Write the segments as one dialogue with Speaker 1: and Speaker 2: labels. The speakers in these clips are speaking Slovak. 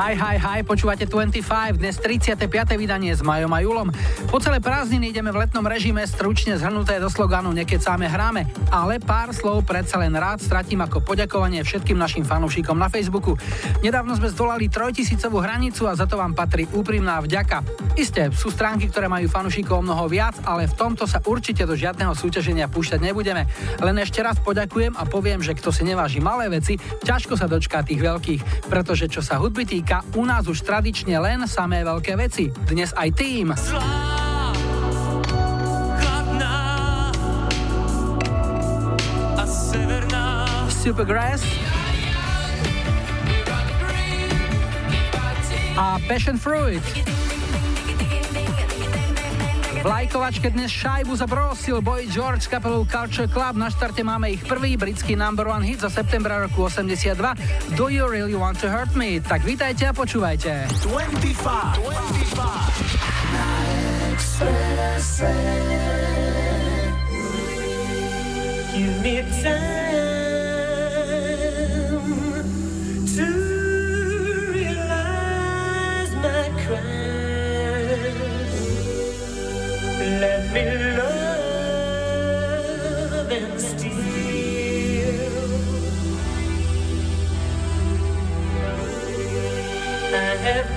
Speaker 1: Hi, hi, hi, počúvate 25, dnes 35. vydanie s Majom a Julom. Po celé prázdniny ideme v letnom režime, stručne zhrnuté do sloganu Nekecáme hráme, ale pár slov predsa len rád stratím ako poďakovanie všetkým našim fanúšikom na Facebooku. Nedávno sme zdolali trojtisícovú hranicu a za to vám patrí úprimná vďaka. Isté, sú stránky, ktoré majú fanúšikov mnoho viac, ale v tomto sa určite do žiadneho súťaženia púšťať nebudeme. Len ešte raz poďakujem a poviem, že kto si neváži malé veci, ťažko sa dočká tých veľkých, pretože čo sa hudby týka, týka u nás už tradične len samé veľké veci. Dnes aj tým. Supergrass a Passion Fruit. V lajkovačke dnes šajbu zabrosil Boy George s kapelou Culture Club. Na štarte máme ich prvý britský number one hit za septembra roku 82 Do You Really Want To Hurt Me? Tak vítajte a počúvajte.
Speaker 2: 25, 25 Give me time me love and steal. I have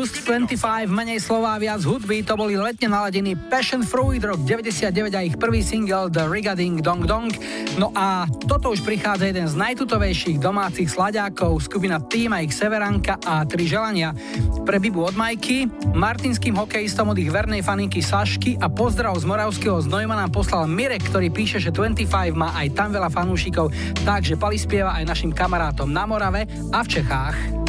Speaker 1: 25, menej slova, viac hudby, to boli letne naladení Passion Fruit, rok 99 a ich prvý single The Rigading Dong Dong. No a toto už prichádza jeden z najtutovejších domácich slaďákov, skupina Team a ich Severanka a Tri želania. Pre Bibu od Majky, martinským hokejistom od ich vernej faninky Sašky a pozdrav z Moravského znojma nám poslal Mirek, ktorý píše, že 25 má aj tam veľa fanúšikov, takže Pali spieva aj našim kamarátom na Morave a v Čechách.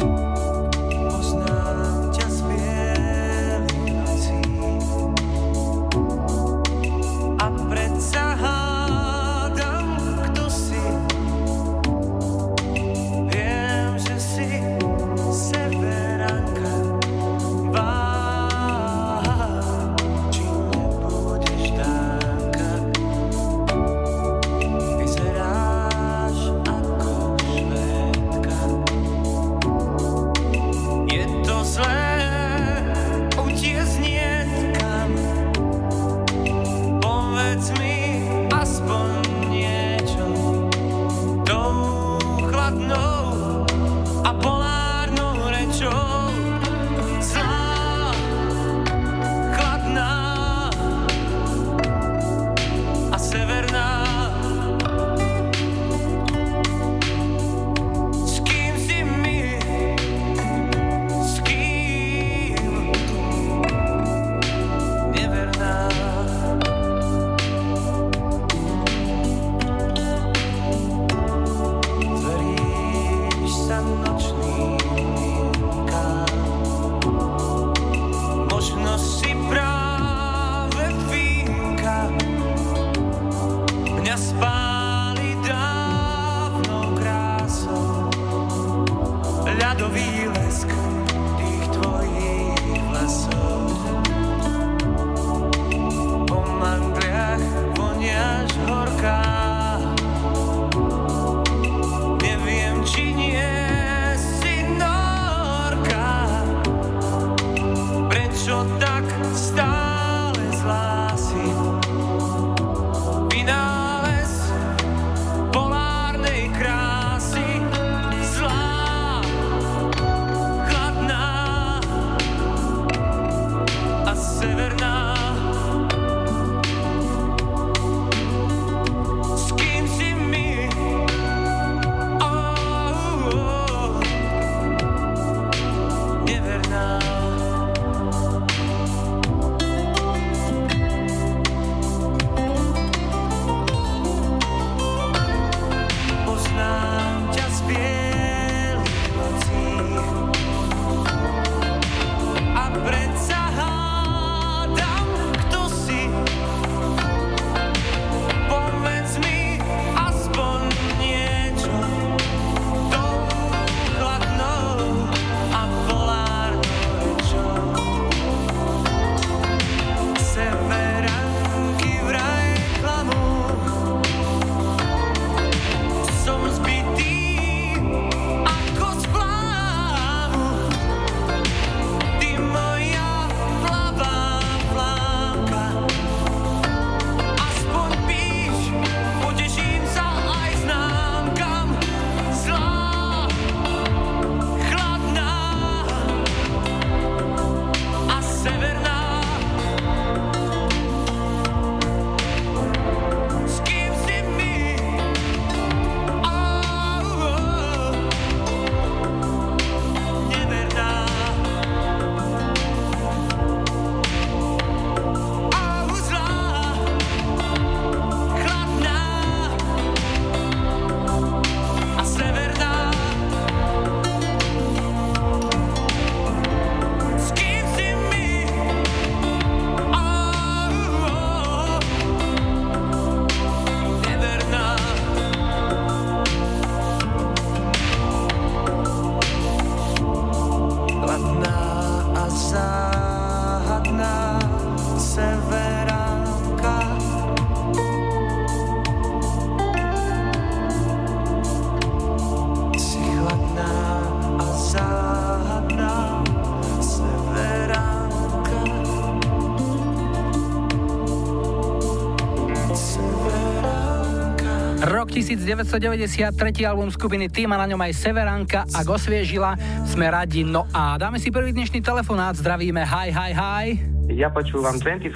Speaker 1: 1993, album skupiny Tým a na ňom aj Severanka a osviežila. Sme radi. No a dáme si prvý dnešný telefonát. Zdravíme. Hi, hi, hi.
Speaker 3: Ja počúvam 25.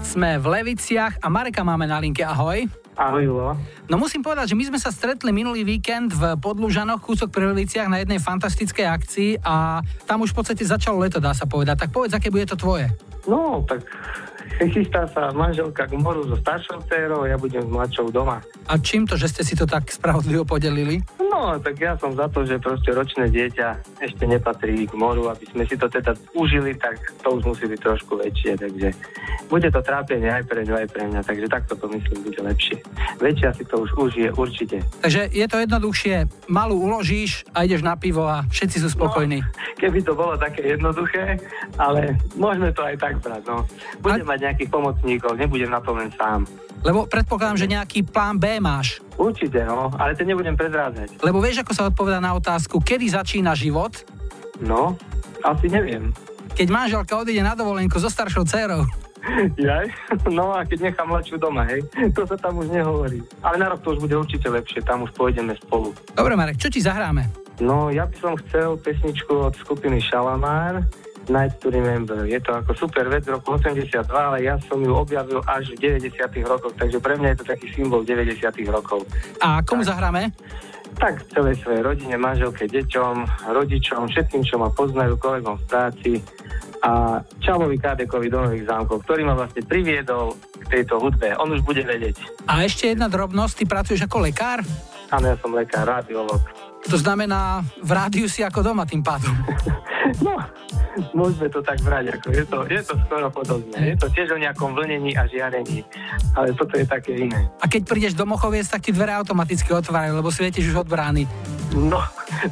Speaker 1: Sme v Leviciach a Mareka máme na linke. Ahoj.
Speaker 3: Ahoj, Julo.
Speaker 1: No musím povedať, že my sme sa stretli minulý víkend v Podlužanoch, kúsok pri Leviciach na jednej fantastickej akcii a tam už v podstate začalo leto, dá sa povedať. Tak povedz, aké bude to tvoje.
Speaker 3: No, tak chystá sa manželka k moru so staršou dcerou, ja budem s mladšou doma.
Speaker 1: A čím to, že ste si to tak spravodlivo podelili?
Speaker 3: No, tak ja som za to, že proste ročné dieťa ešte nepatrí k moru, aby sme si to teda užili, tak to už musí byť trošku väčšie, takže bude to trápenie aj pre ňu, aj pre mňa, takže takto to myslím bude lepšie. Väčšia si to už užije, určite.
Speaker 1: Takže je to jednoduchšie, malú uložíš a ideš na pivo a všetci sú spokojní.
Speaker 3: No, keby to bolo také jednoduché, ale môžeme to aj tak brať, no. Budem
Speaker 1: A-
Speaker 3: mať nejakých pomocníkov, nebudem na to len sám.
Speaker 1: Lebo predpokladám, že nejaký plán B máš.
Speaker 3: Určite, no, ale to nebudem prezrádzať.
Speaker 1: Lebo vieš, ako sa odpovedá na otázku, kedy začína život?
Speaker 3: No, asi neviem.
Speaker 1: Keď manželka odíde na dovolenku so staršou dcerou.
Speaker 3: Jaj? No a keď nechám mladšiu doma, hej, to sa tam už nehovorí. Ale na rok to už bude určite lepšie, tam už pôjdeme spolu.
Speaker 1: Dobre, Marek, čo ti zahráme?
Speaker 3: No, ja by som chcel pesničku od skupiny Shalamar, Night to Remember. Je to ako super vec z roku 82, ale ja som ju objavil až v 90 rokoch, takže pre mňa je to taký symbol 90 rokov.
Speaker 1: A komu zahráme?
Speaker 3: Tak celej svojej rodine, manželke, deťom, rodičom, všetkým, čo ma poznajú, kolegom v práci a Čalovi Kádekovi do Nových zámkov, ktorý ma vlastne priviedol k tejto hudbe. On už bude vedieť.
Speaker 1: A ešte jedna drobnosť, ty pracuješ ako lekár?
Speaker 3: Áno, ja som lekár, radiolog.
Speaker 1: To znamená, v rádiu si ako doma tým pádom.
Speaker 3: No, môžeme to tak brať, ako je to, je to skoro podobné. Je to tiež o nejakom vlnení a žiarení, ale toto je také iné.
Speaker 1: A keď prídeš do Mochoviec, tak ti dvere automaticky otvárajú, lebo svietiš už od brány.
Speaker 3: No,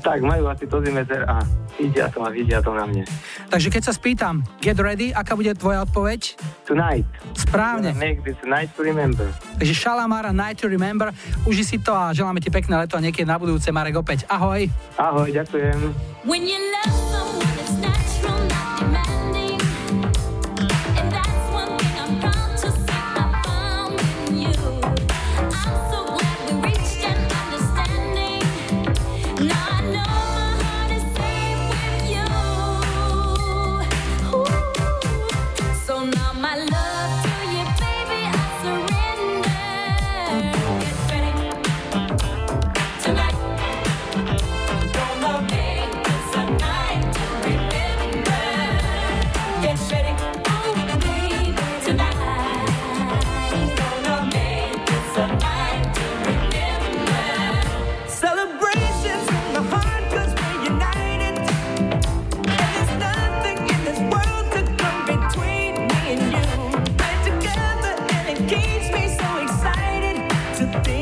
Speaker 3: tak majú asi to zimeter a vidia to a vidia to na mne.
Speaker 1: Takže keď sa spýtam, get ready, aká bude tvoja odpoveď?
Speaker 3: Tonight.
Speaker 1: Správne.
Speaker 3: Make this night to remember.
Speaker 1: Takže Shalamara Night to Remember. Uži si to a želáme ti pekné leto a niekedy na budúce, Marek, opäť. Ahoj.
Speaker 3: Ahoj, ďakujem.
Speaker 4: When you love someone, to
Speaker 5: think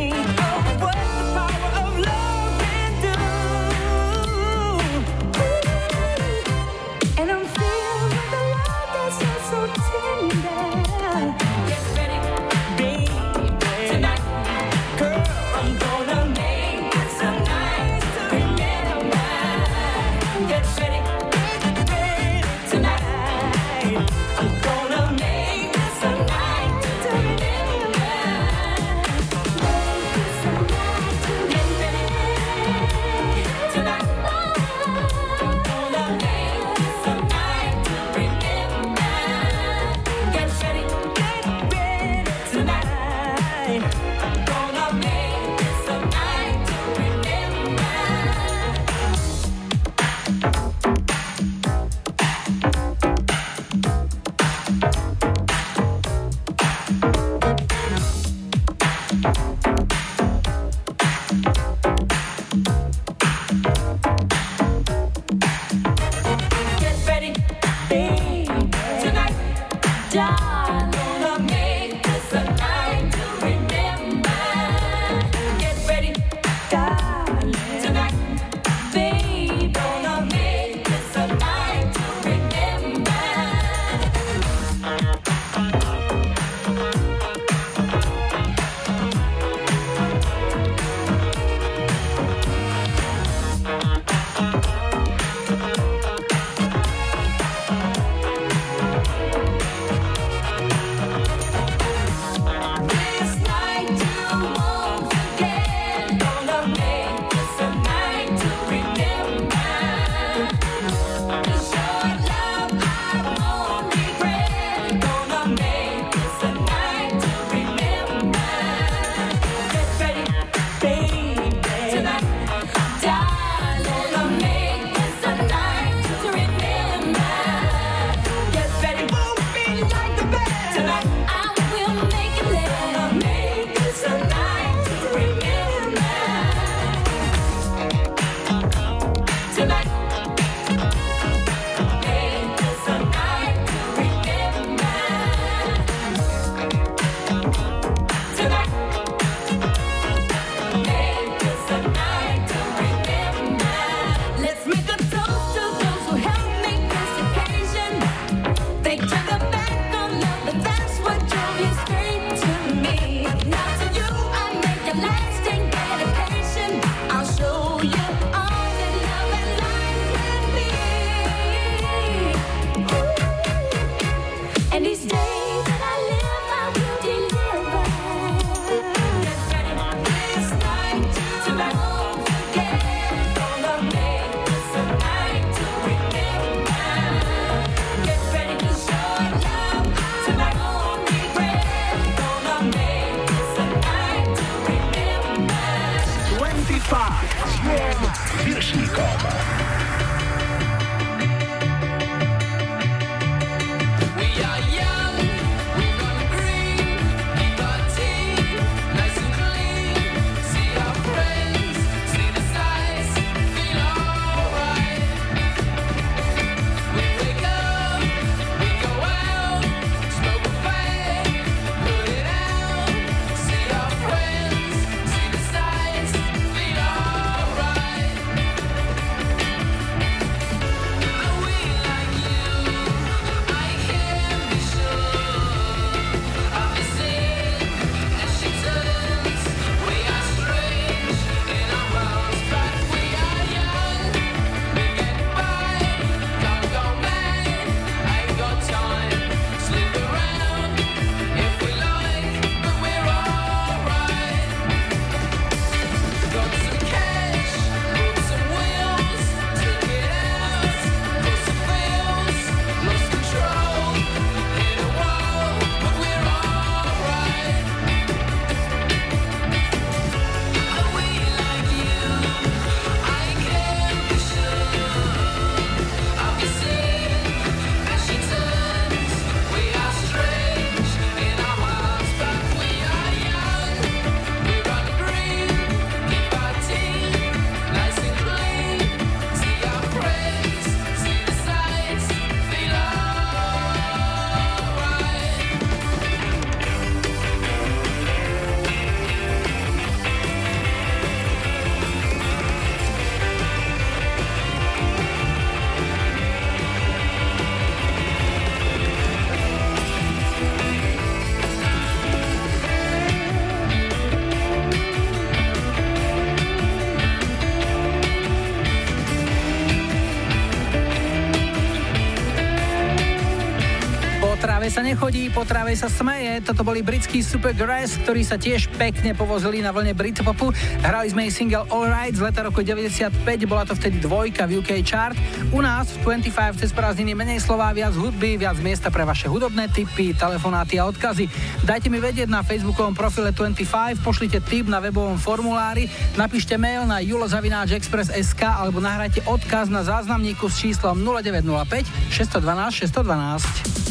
Speaker 1: sa nechodí, po tráve sa smeje. Toto boli britskí Supergrass, ktorí sa tiež pekne povozili na vlne Britpopu. Hrali sme jej single Alright z leta roku 95, bola to vtedy dvojka v UK chart. U nás v 25 cez prázdniny menej slová, viac hudby, viac miesta pre vaše hudobné tipy, telefonáty a odkazy. Dajte mi vedieť na facebookovom profile 25, pošlite tip na webovom formulári, napíšte mail na julozavináčexpress.sk alebo nahrajte odkaz na záznamníku s číslom 0905 612 612.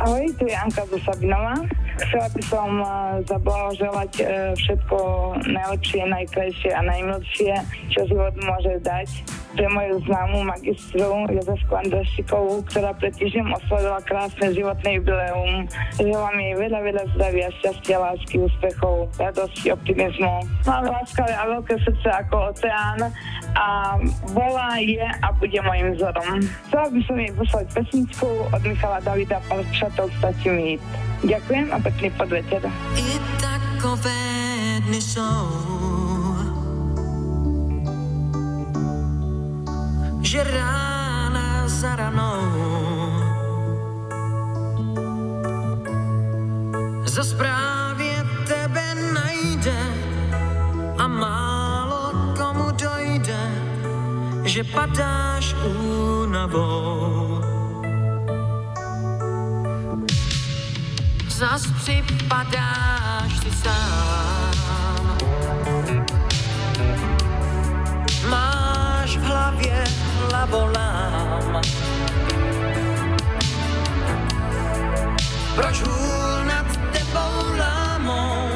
Speaker 6: Ahoj, tu je Anka zo Sabinová. Chcela by som uh, zablahoželať uh, všetko najlepšie, najkrajšie a najmilšie, čo život môže dať pre moju známu magistru Jozefku Andrašikovú, ktorá pred týždňom oslavila krásne životné jubileum. Želám jej veľa, veľa zdravia, šťastia, lásky, úspechov, radosti, optimizmu. Mám láskavé a veľké srdce ako oceán a bola, je a bude mojim vzorom. Chcela by som jej poslať pesničku od Michala Davida Parčatov Stačí mi hit. Ďakujem a pekný podvečer.
Speaker 2: I takové dny jsou, že rána za ranou za správě tebe najde a málo komu dojde, že padáš únavou. Zas připadáš si sám. Máš v hlavě hlavolám. Proč hůl nad tebou lámou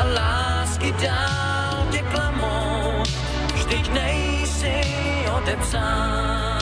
Speaker 2: a lásky dál tě klamou? Vždyť nejsi odepsán.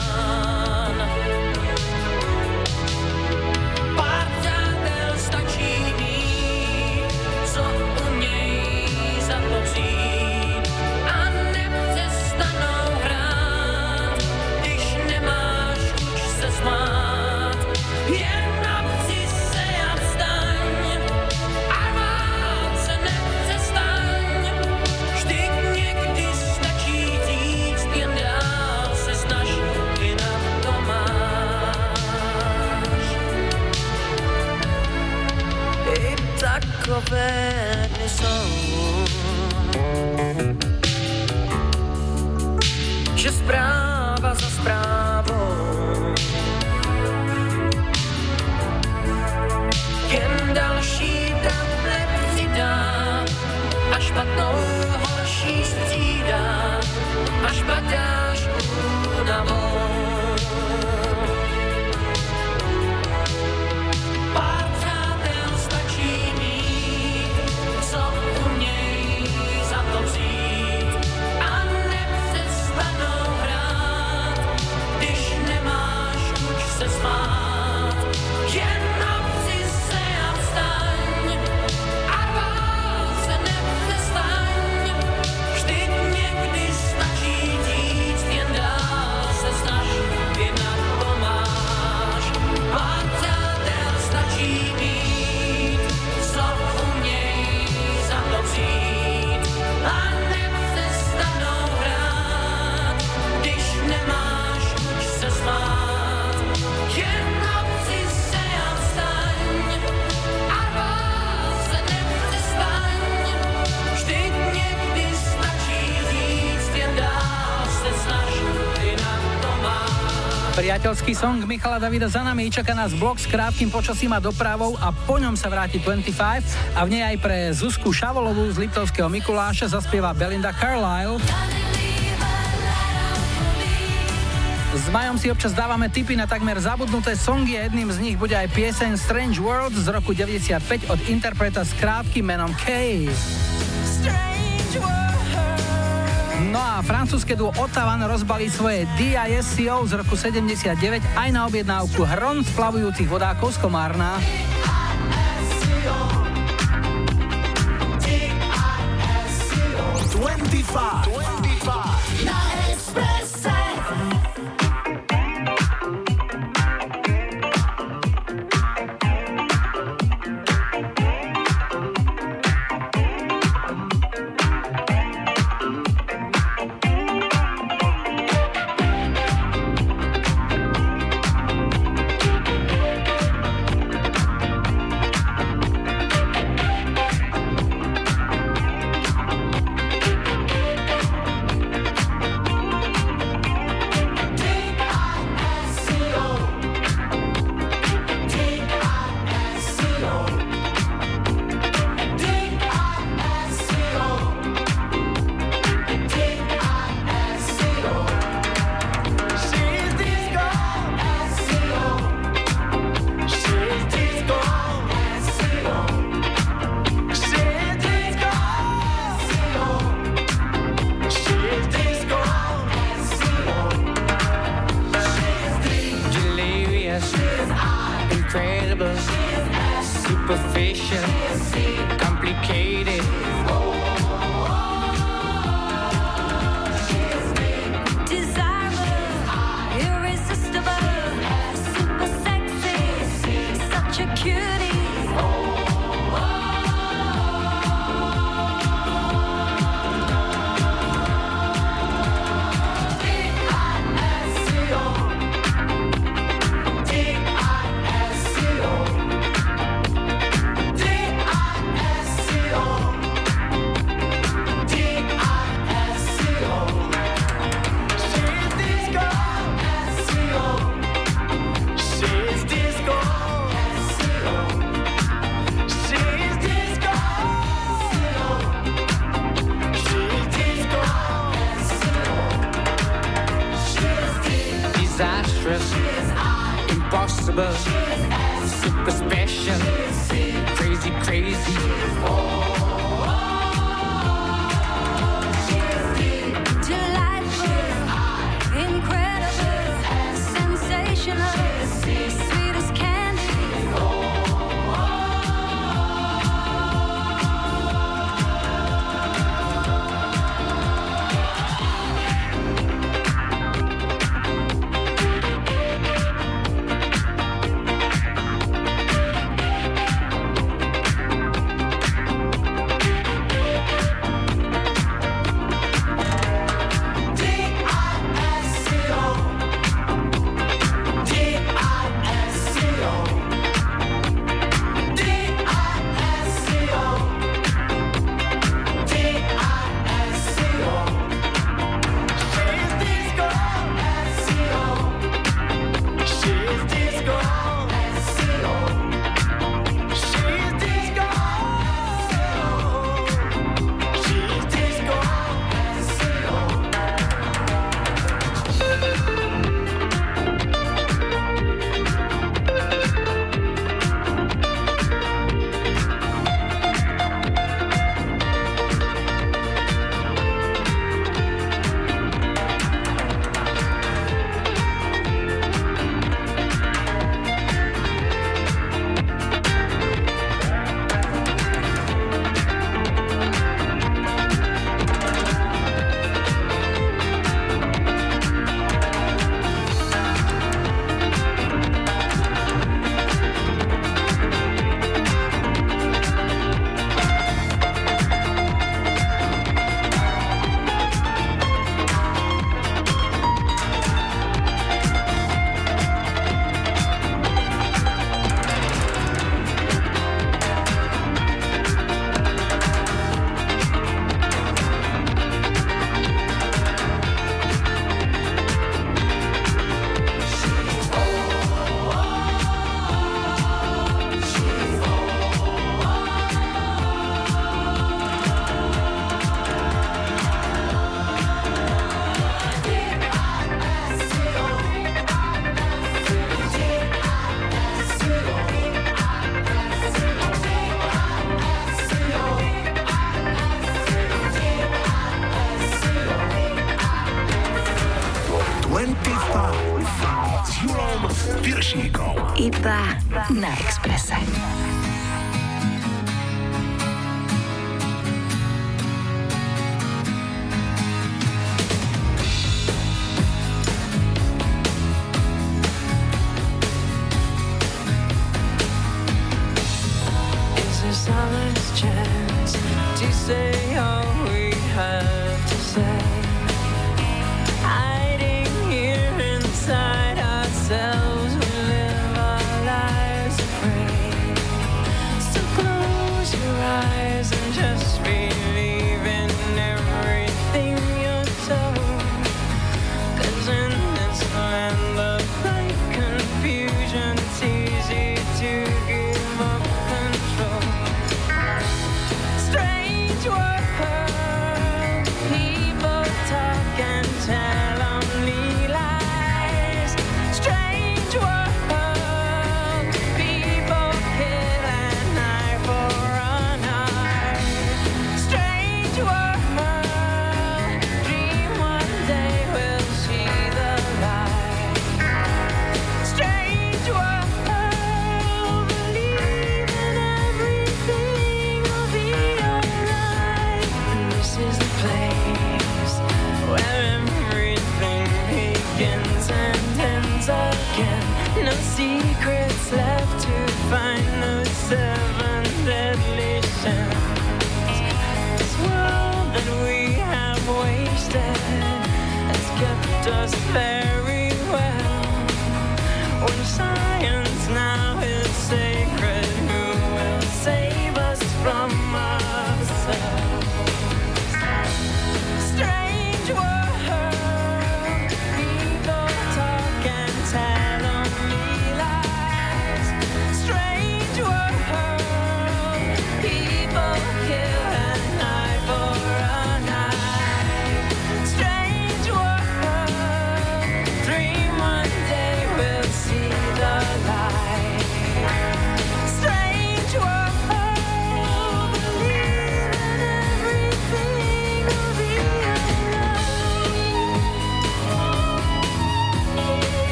Speaker 2: Máš.
Speaker 1: Priateľský song Michala Davida za nami čaká nás blok s krátkým počasím a dopravou a po ňom sa vráti 25 a v nej aj pre Zuzku Šavolovú z Liptovského Mikuláša zaspieva Belinda Carlisle. S Majom si občas dávame tipy na takmer zabudnuté songy a jedným z nich bude aj pieseň Strange World z roku 95 od interpreta s krátkým menom K. a francúzske duo Ottavan rozbalí svoje DISCO z roku 79 aj na objednávku hron z plavujúcich vodákov z Komárna.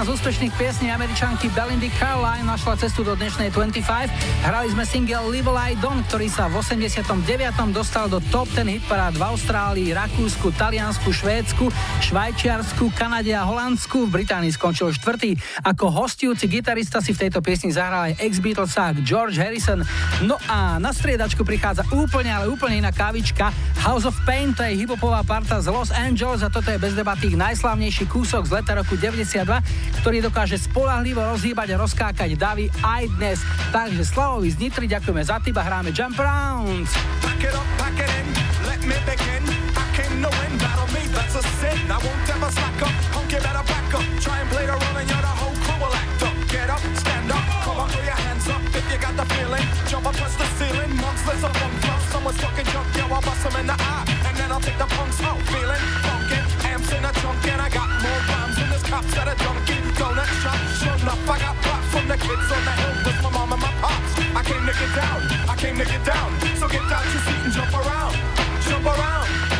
Speaker 1: Z úspešných piesní američanky Belindy Caroline našla cestu do dnešnej 25. Hrali sme single Live Light Don, ktorý sa v 89. dostal do top 10 hitparád v Austrálii, Rakúsku, Taliansku, Švédsku, Švajčiarsku, Kanade a Holandsku. V Británii skončil štvrtý. Ako hostujúci gitarista si v tejto piesni zahral aj ex-Beatlesák George Harrison. No a na striedačku prichádza úplne, ale úplne iná kávička. House of Pain, to je hiphopová parta z Los Angeles a toto je bez debaty ich najslavnejší kúsok z leta roku 92, ktorý dokáže spolahlivo rozhýbať a rozkákať davy aj dnes. Takže Slavovi z Nitry ďakujeme za tým a hráme Jump Rounds.
Speaker 7: Pack it up, pack it in, let me begin. I came to win, battle me, that's a sin. I won't ever slack up, you better back up. Try and play the role and you're the whole crew will. Get up, stand up, come on, throw your hands up if you got the feeling. Jump up, touch the ceiling, let's up, funk, funk. Someone's fucking jump, yo, I'll bust 'em in the eye. And then I'll take the punks out, feeling funky. Amps in the trunk and I got more rhymes than this cops at a junkie. I got props from the kids on the hill with my mom and my pops. I came to get down, I came to get down. So get out your seat and jump around, jump around,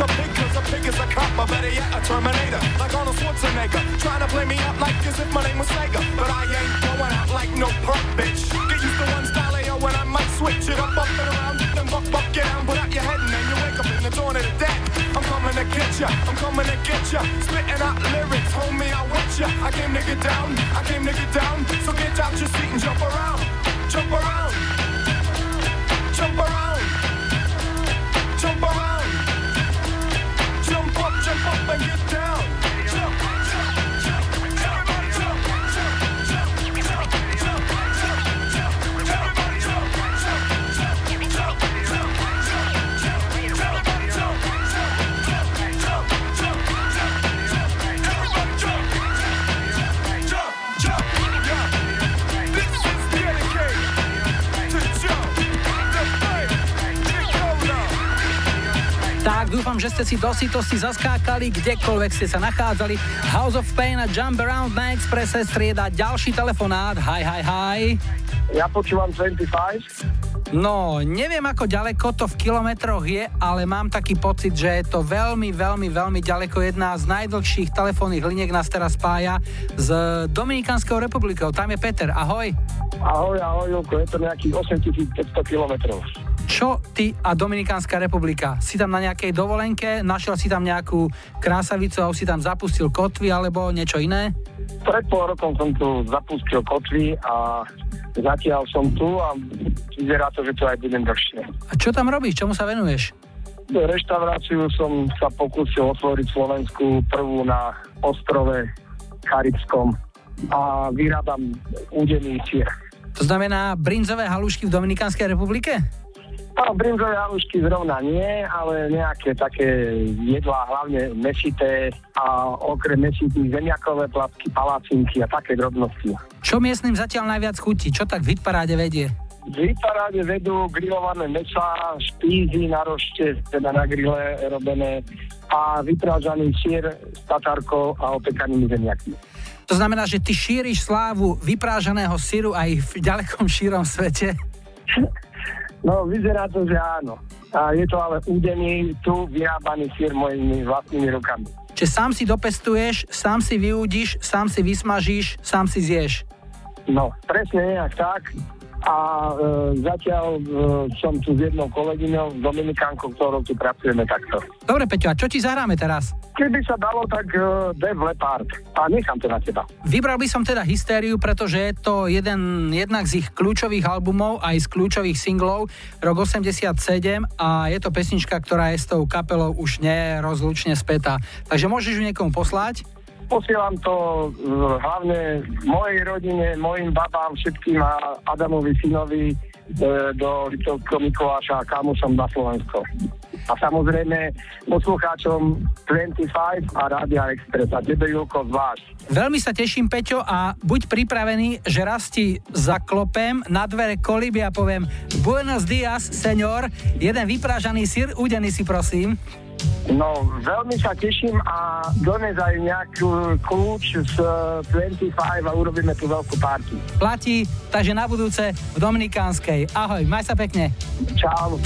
Speaker 7: A pig cause a pig is a cop. Or better yet, a Terminator. Like Arnold Schwarzenegger. Trying to play me up like as if my name was Sega. But I ain't going out like no perk, bitch. Get used to one style AO when I might switch it up, up and around. Then buck, buck, get down, put out your head and then you wake up in the dawn of the dead. I'm coming to get ya. I'm coming to get ya. Spitting out lyrics, homie, I want ya. I came to get down. I came to get down. So get out your seat and jump around. Jump around.
Speaker 1: Tak, dúfam, že ste si do sítosti zaskákali, kdekoľvek ste sa nachádzali. House of Pain a Jump Around na Expresse strieda ďalší telefonát. Hi, hi, hi.
Speaker 8: Ja počúvam 25.
Speaker 1: No, neviem ako ďaleko to v kilometroch je, ale mám taký pocit, že je to veľmi, veľmi, veľmi ďaleko. Jedna z najdlhších telefónnych liniek nás teraz spája s Dominikánskou republikou. Tam je Peter, ahoj.
Speaker 8: Ahoj, ahoj, Julko, je to nejakých 8500 kilometrov.
Speaker 1: Čo ty a Dominikánska republika? Si tam na nejakej dovolenke, našiel si tam nejakú krásavicu a už si tam zapustil kotvy alebo niečo iné?
Speaker 8: Pred pol rokom som tu zapustil kotvy a zatiaľ som tu a vyzerá to, že tu aj budem dlhšie.
Speaker 1: A čo tam robíš? Čomu sa venuješ?
Speaker 8: Reštauráciu som sa pokúsil otvoriť Slovensku prvú na ostrove Karibskom a vyrábam údený sír.
Speaker 1: To znamená brinzové halušky v Dominikánskej republike?
Speaker 8: No, brinzové halušky zrovna nie, ale nejaké také jedlá, hlavne mesité a okrem mesitých zemiakové placky, palacinky a také drobnosti.
Speaker 1: Čo miestnym zatiaľ najviac chutí? Čo tak v hitparáde vedie?
Speaker 8: V hitparáde vedú grillované mesa, špízy na rošte, teda na grille robené a vyprážaný sír s tatárkou a opekanými zemiakmi.
Speaker 1: To znamená, že ty šíriš slávu vyprážaného syru aj v ďalekom šírom svete?
Speaker 8: No, vyzerá to, že áno. A je to ale údený, tu vyrábaný sír mojimi vlastnými rukami.
Speaker 1: že sám si dopestuješ, sám si vyúdiš, sám si vysmažíš, sám si zješ.
Speaker 8: No, presne nejak tak. A e, zatiaľ e, som tu s jednou kolegyňou, Dominikánkou, ktorou tu pracujeme takto.
Speaker 1: Dobre, Peťo, a čo ti zahráme teraz?
Speaker 8: Keby sa dalo, tak e, Def Leppard. A nechám to na teba.
Speaker 1: Vybral by som teda Hystériu, pretože je to jeden jednak z ich kľúčových albumov, aj z kľúčových singlov, rok 87 a je to pesnička, ktorá je s tou kapelou už nerozlučne spätá. Takže môžeš ju niekomu poslať?
Speaker 8: Posielam to e, hlavne mojej rodine, mojim babám, všetkým a Adamovi synovi e, do Litovského Mikuláša a kamošom na Slovensko. A samozrejme poslucháčom 25 a Rádia Express a tebe Julko zvlášť.
Speaker 1: Veľmi sa teším, Peťo, a buď pripravený, že raz ti zaklopem na dvere koliby a poviem Buenos dias, senor, jeden vyprážaný sír, udený si prosím.
Speaker 8: No, veľmi sa teším a dones aj nejaký kľúč z e, 25 a urobíme tú veľkú party.
Speaker 1: Platí, takže na budúce v Dominikánskej. Ahoj, maj sa pekne.
Speaker 8: Čau.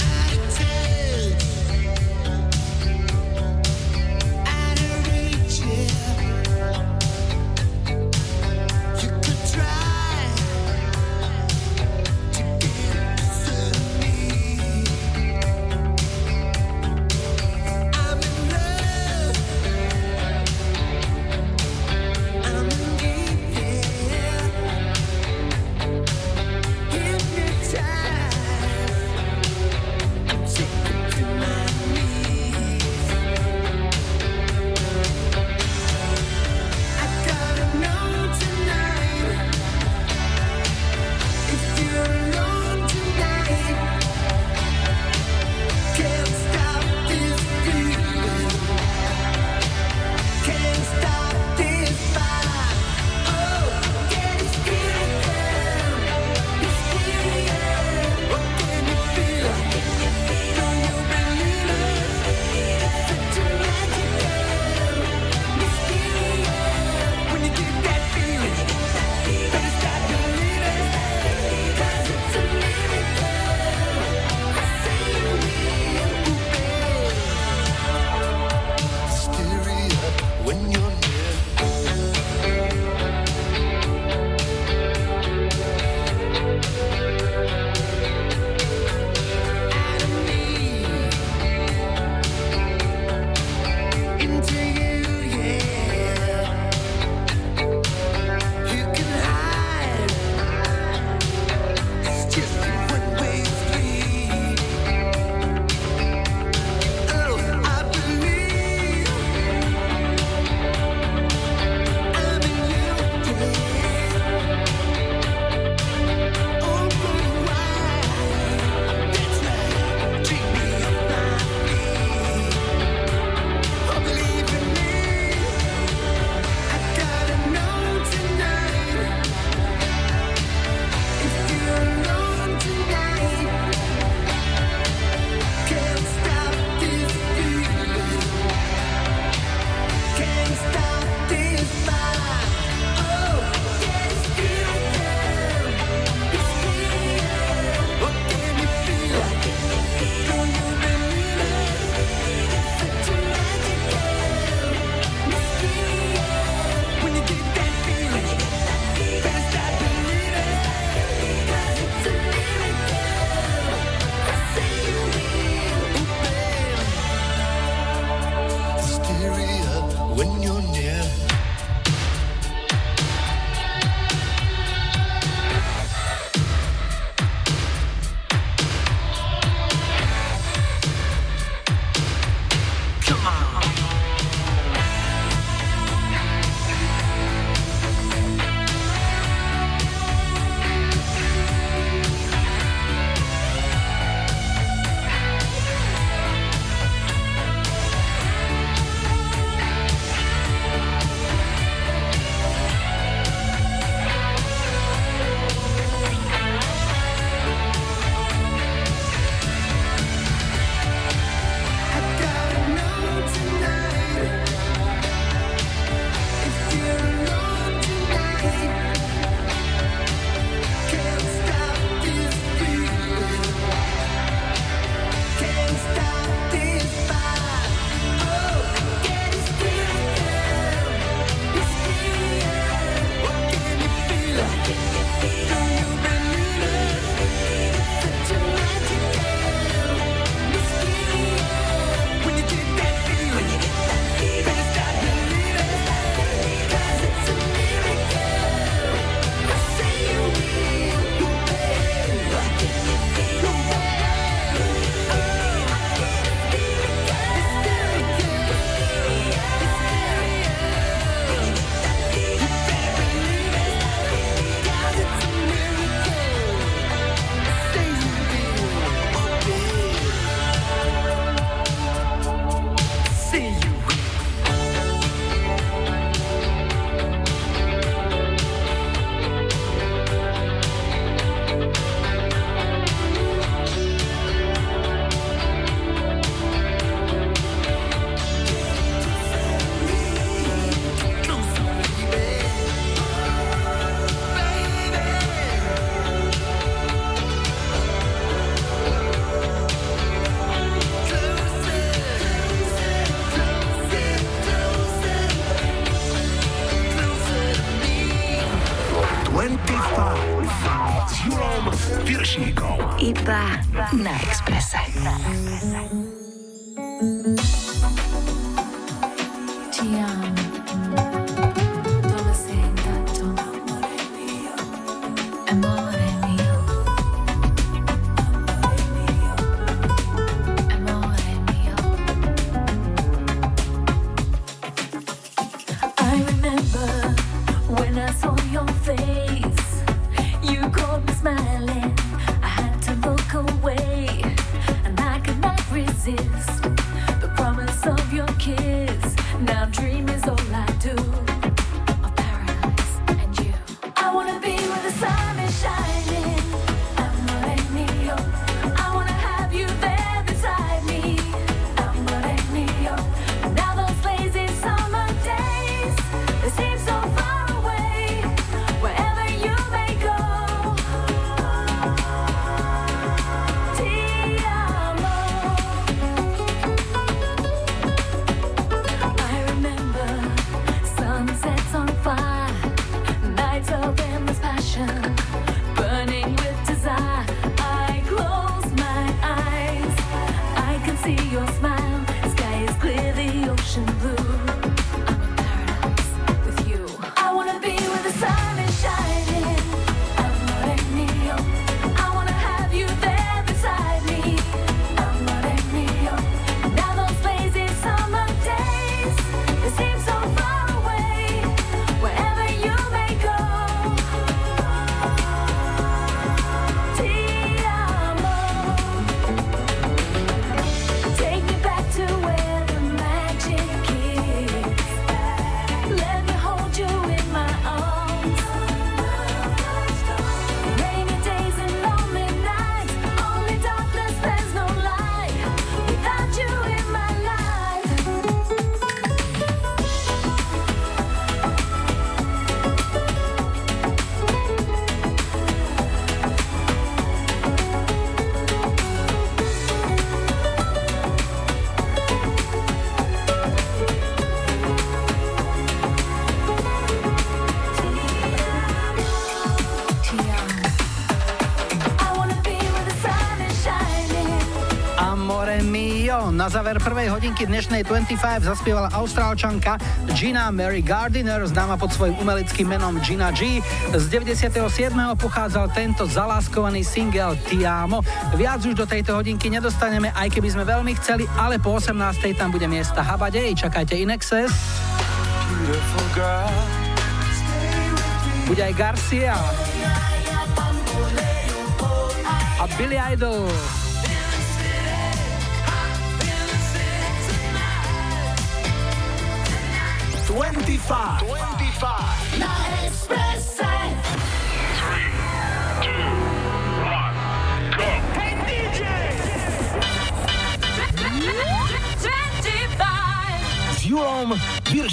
Speaker 1: prvej hodinky dnešnej 25 zaspievala austrálčanka Gina Mary Gardiner, známa pod svojim umeleckým menom Gina G. Z 97. pochádzal tento zaláskovaný single Tiamo. Viac už do tejto hodinky nedostaneme, aj keby sme veľmi chceli, ale po 18. tam bude miesta Habadej. Čakajte Inexes. Bude aj Garcia. A Billy Idol.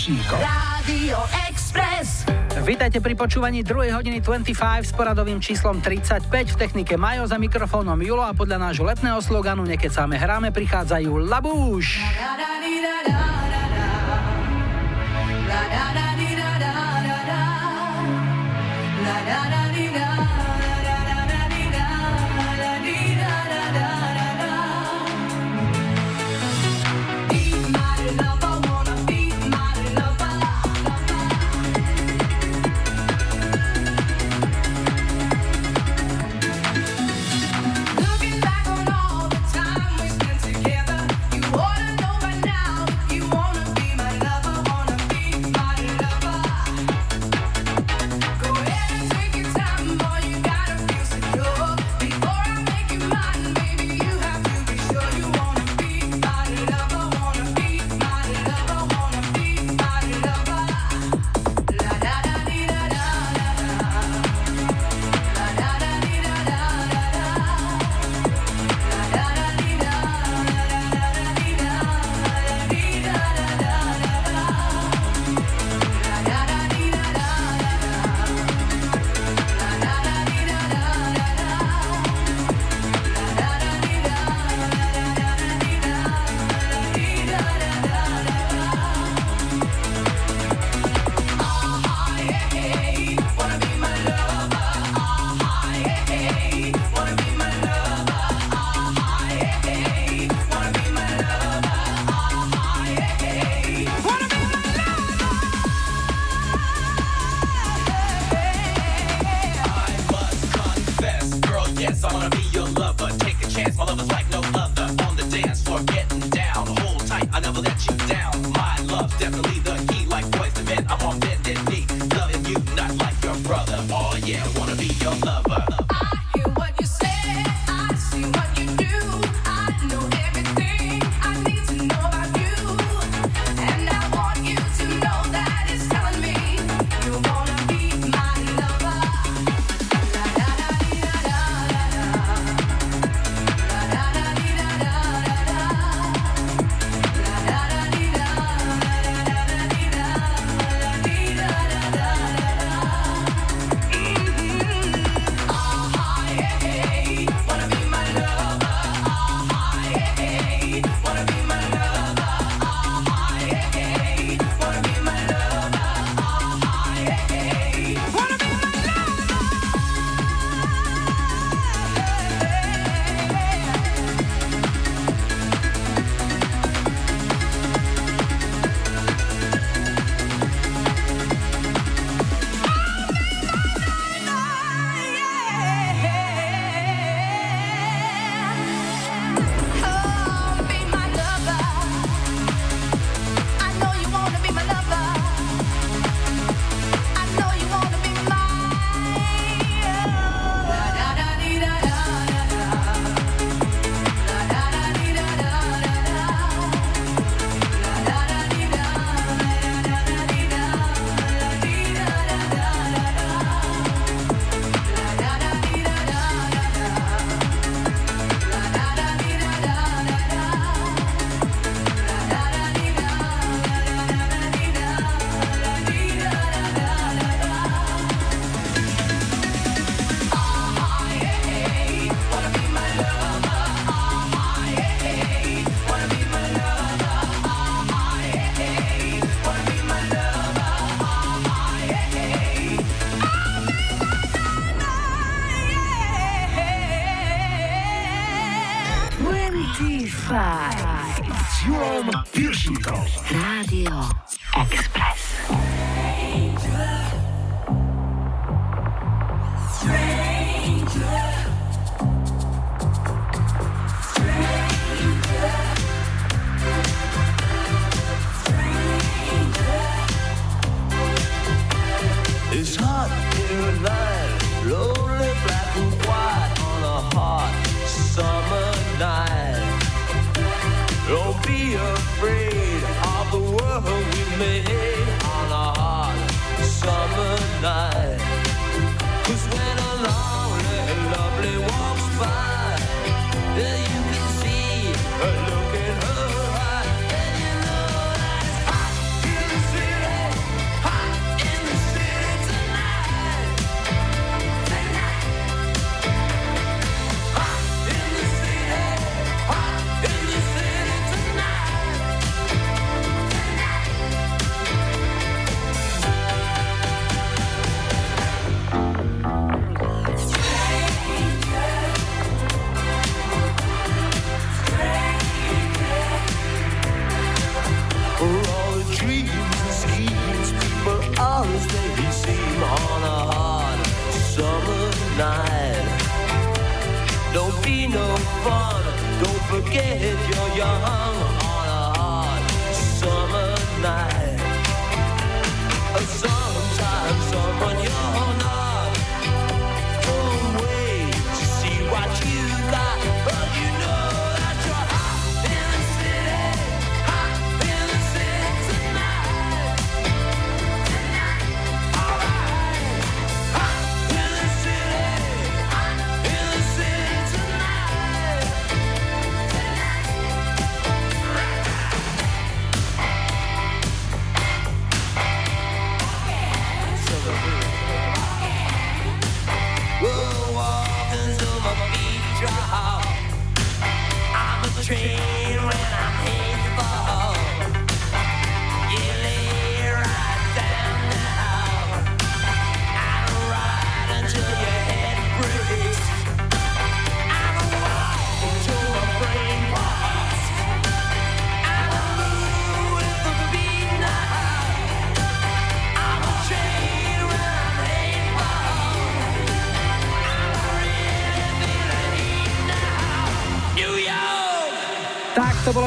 Speaker 9: Vašíko.
Speaker 5: Rádio Express.
Speaker 1: Vítajte pri počúvaní 2. hodiny 25 s poradovým číslom 35 v technike Majo za mikrofónom Julo a podľa nášho letného sloganu Nekecáme hráme prichádzajú Labúš. Ra, ra, ra.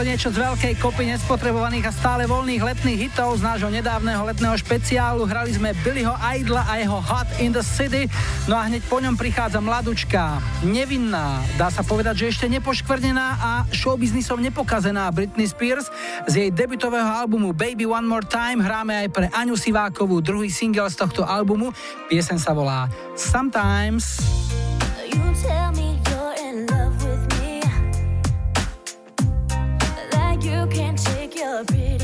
Speaker 1: Niečo z veľkej kopy nespotrebovaných a stále voľných letných hitov z nášho nedávneho letného špeciálu. Hrali sme Billyho Idla a jeho Hot in the City. No a hneď po ňom prichádza mladučka, nevinná, dá sa povedať, že ešte nepoškvrnená a showbiznisom nepokazená Britney Spears. Z jej debutového albumu Baby One More Time hráme aj pre Aňu Sivákovú druhý single z tohto albumu. Piesen sa volá Sometimes.
Speaker 5: Take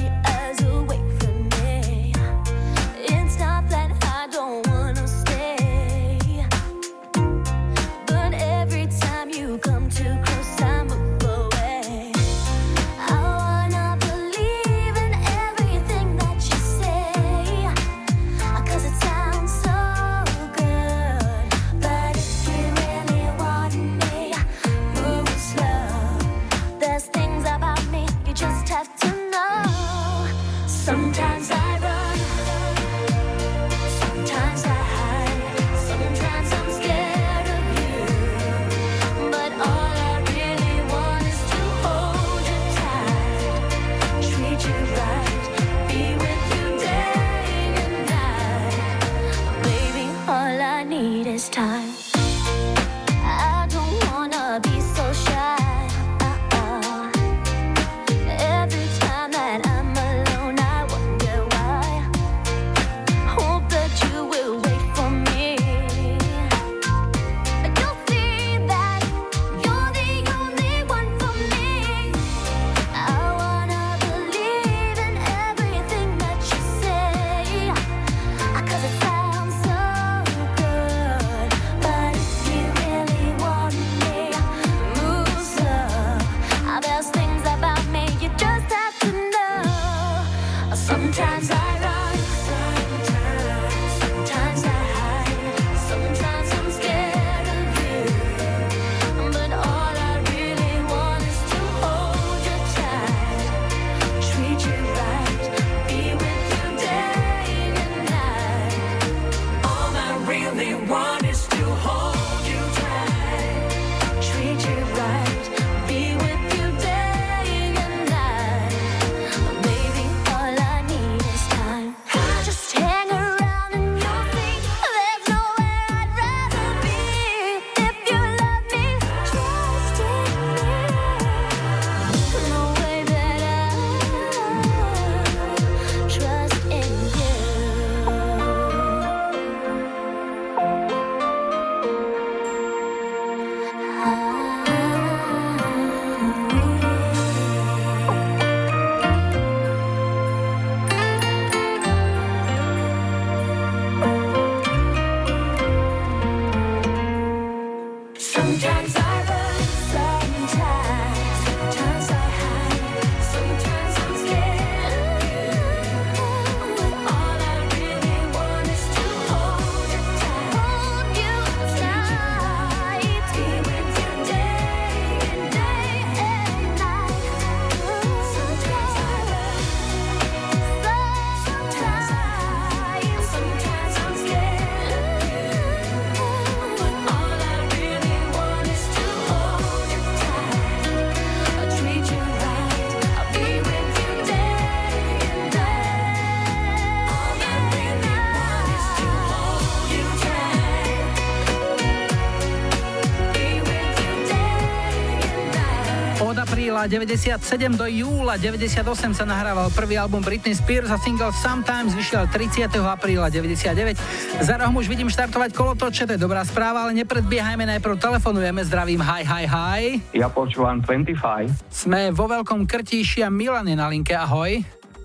Speaker 1: apríla 97 do júla 98 sa nahrával prvý album Britney Spears a single Sometimes vyšiel 30. apríla 99. Za rohom už vidím štartovať kolotoče, to je dobrá správa, ale nepredbiehajme, najprv telefonujeme, zdravím, hi, hi, hi.
Speaker 10: Ja počúvam 25.
Speaker 1: Sme vo Veľkom Krtíši a Milan je na linke, ahoj.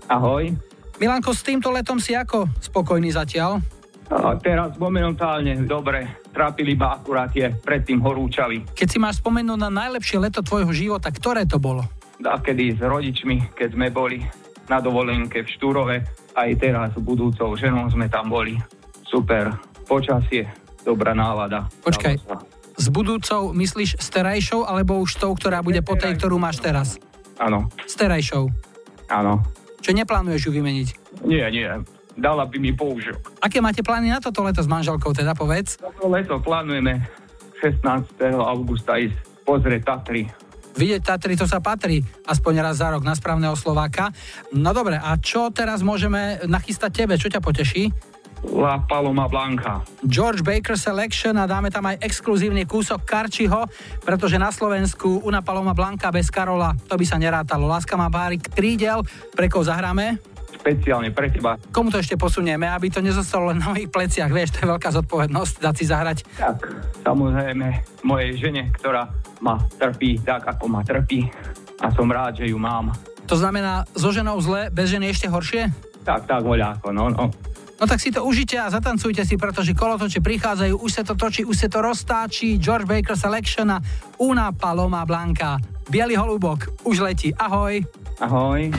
Speaker 10: Ahoj.
Speaker 1: Milanko, s týmto letom si ako spokojný zatiaľ?
Speaker 10: A teraz momentálne dobre, trápili iba akurát je predtým horúčavy.
Speaker 1: Keď si máš spomenúť na najlepšie leto tvojho života, ktoré to bolo?
Speaker 10: A kedy s rodičmi, keď sme boli na dovolenke v Štúrove, aj teraz s budúcou ženou sme tam boli. Super, počasie, dobrá nálada.
Speaker 1: Počkaj, s budúcou myslíš s terajšou, alebo už tou, ktorá bude po tej, ktorú máš teraz?
Speaker 10: Áno,
Speaker 1: S terajšou.
Speaker 10: áno.
Speaker 1: Čo neplánuješ ju vymeniť?
Speaker 10: Nie, nie, dala by mi použok.
Speaker 1: Aké máte plány na toto leto s manželkou, teda povedz?
Speaker 10: Toto leto plánujeme 16. augusta ísť pozrieť Tatry.
Speaker 1: Vidieť Tatry, to sa patrí aspoň raz za rok na správneho Slováka. No dobre, a čo teraz môžeme nachystať tebe? Čo ťa poteší?
Speaker 11: La Paloma Blanca.
Speaker 1: George Baker Selection a dáme tam aj exkluzívny kúsok Karčiho, pretože na Slovensku Una Paloma Blanca bez Karola, to by sa nerátalo. Láska má párik krídel, pre koho zahráme?
Speaker 11: Špeciálne pre teba.
Speaker 1: Komu to ešte posunieme, aby to nezostalo len na mojich pleciach, vieš, to je veľká zodpovednosť dať si zahrať.
Speaker 11: Tak, samozrejme, mojej žene, ktorá ma trpí tak, ako ma trpí. A som rád, že ju mám.
Speaker 1: To znamená, so ženou zle, bez ženy ešte horšie?
Speaker 11: Tak, tak, voľako, no, no.
Speaker 1: No tak si to užite a zatancujte si, pretože kolotoče prichádzajú, už sa to točí, už sa to roztáčí. George Baker Selection a Una Paloma Blanca. Bielý holubok už letí. Ahoj.
Speaker 11: Ahoj.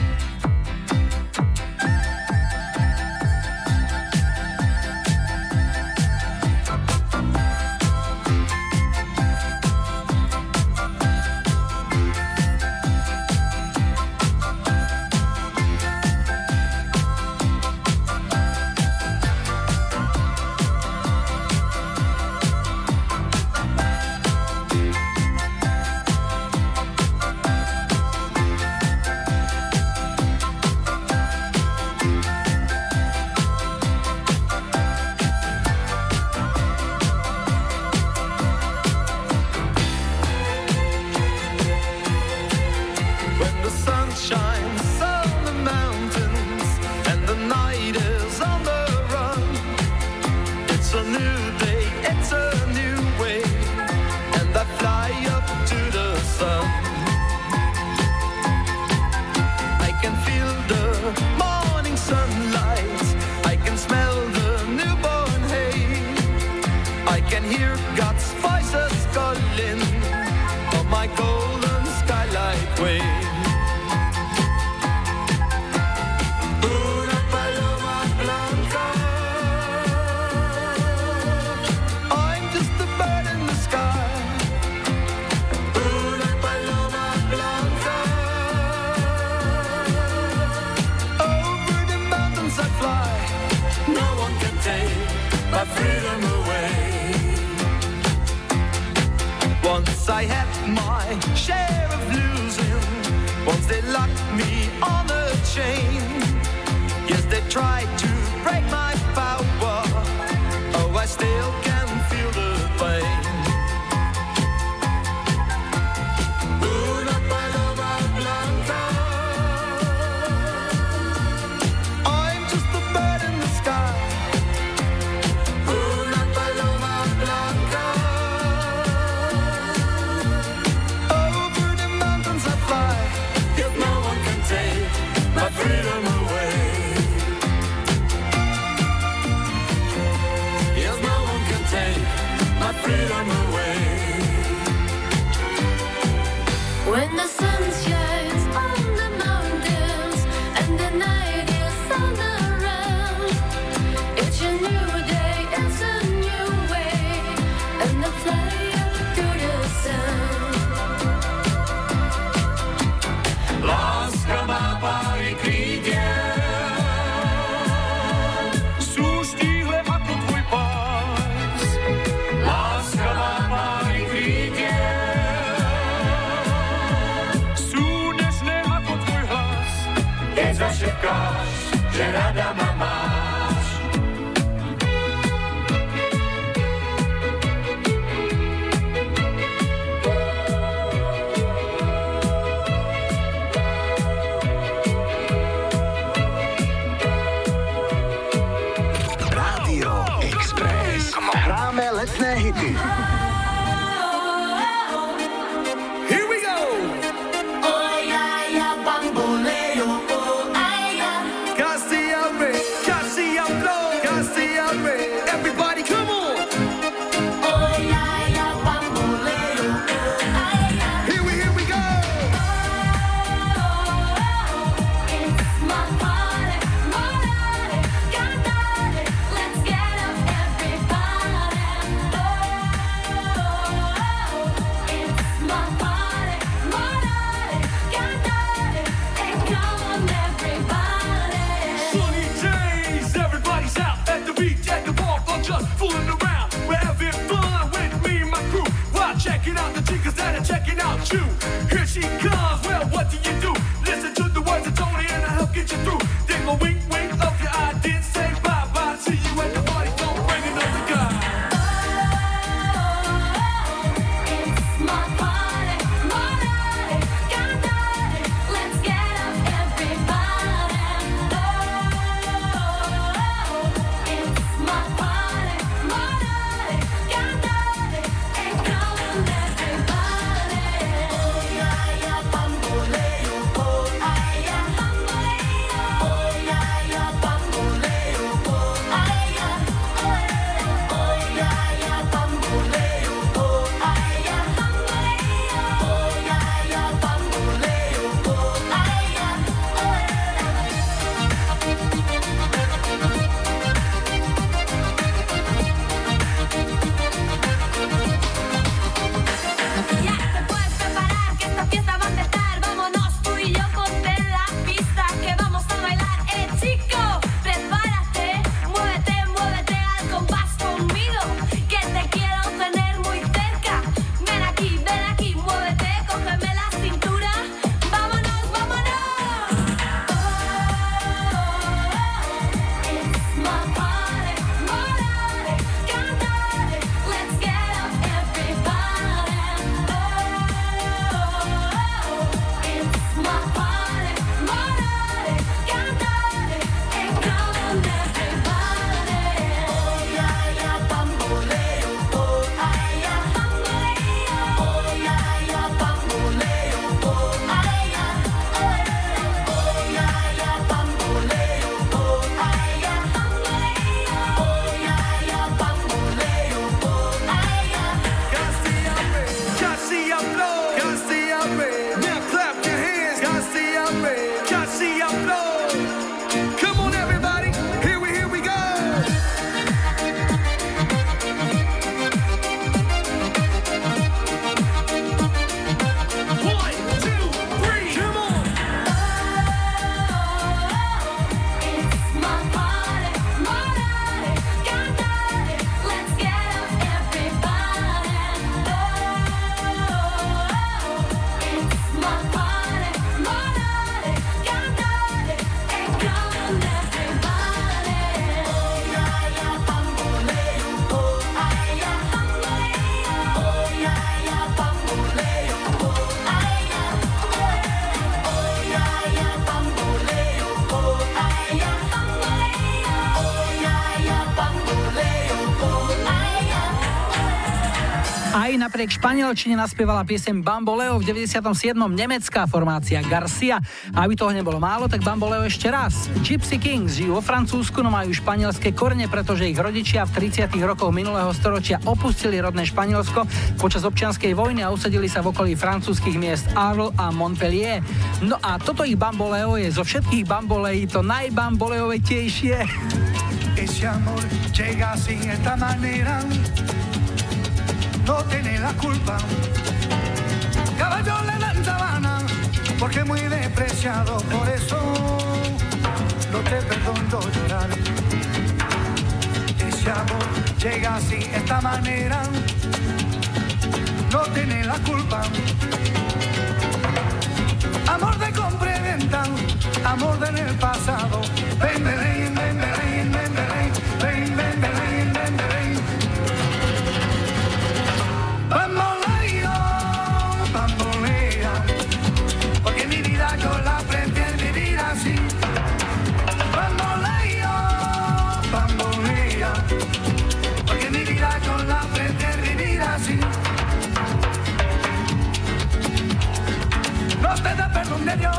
Speaker 5: Tried to fooling around. We're having fun with me and my crew. While checking out the chicas that are checking out you.
Speaker 1: Napriek španielčine naspievala piesem Bamboleo v 97. nemecká formácia Garcia. A aby toho nebolo málo, tak Bamboleo ešte raz. Gypsy Kings žijú vo Francúzsku, no majú španielské korene, pretože ich rodičia v 30. rokoch minulého storočia opustili rodné Španielsko počas občianskej vojny a usadili sa v okolí francúzskych miest Arles a Montpellier. No a toto ich Bamboleo je zo všetkých Bamboleí to najbamboleovetejšie.
Speaker 12: No tiene la culpa. Caballo le dan sabana, porque muy despreciado. Por eso no te perdono llorar. Ese amor llega así, esta manera. No tiene la culpa. Amor de compra y venta, amor del el pasado. Ven, de Dios.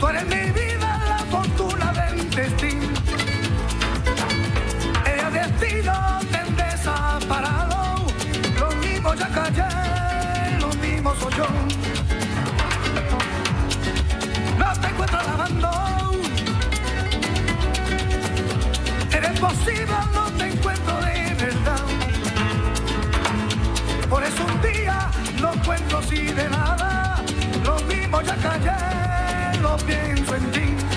Speaker 12: Tú eres mi vida, la fortuna del destino. El destino te desaparado. Lo mismo ya callé, lo mismo soy yo. No te encuentro lavando. Eres posible, no no encuentro así de nada. Lo mismo ya callé, lo pienso en ti.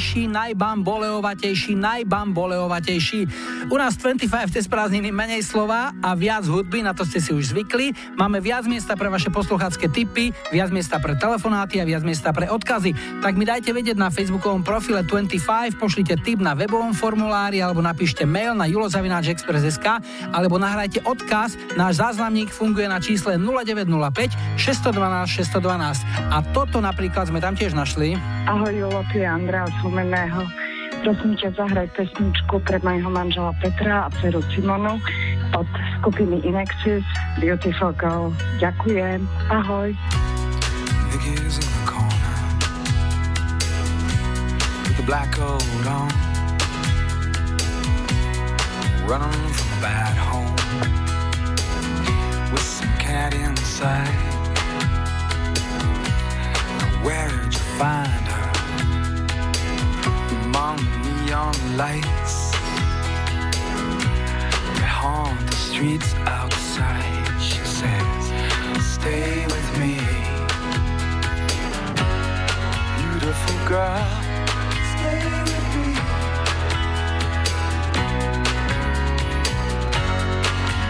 Speaker 1: Najbamboleovatejší, najbamboleovatejší, najbamboleovatejší. U nás 25 cez prázdniny menej slova a viac hudby, na to ste si už zvykli. Máme viac miesta pre vaše posluchácké tipy, viac miesta pre telefonáty a viac miesta pre odkazy. Tak mi dajte vedieť na facebookovom profile 25, pošlite tip na webovom formulári alebo napíšte mail na julozavináčexpress.sk alebo nahrajte odkaz. Náš záznamník funguje na čísle 0905 612 612. A toto napríklad sme tam tiež našli.
Speaker 13: Ahoj Julo, tu je Andrea z Humeného. Prosím ťa, zahraj pesničku pre mojho manžela Petra a dceru Simonu od skupiny Inexis Beautiful Girl. Ďakujem. Ahoj.
Speaker 14: Black coat on, running from a bad home with some cat inside. Where'd you find her? The neon lights, they haunt the streets outside. She says, "Stay with me." beautiful girl. Stay with me.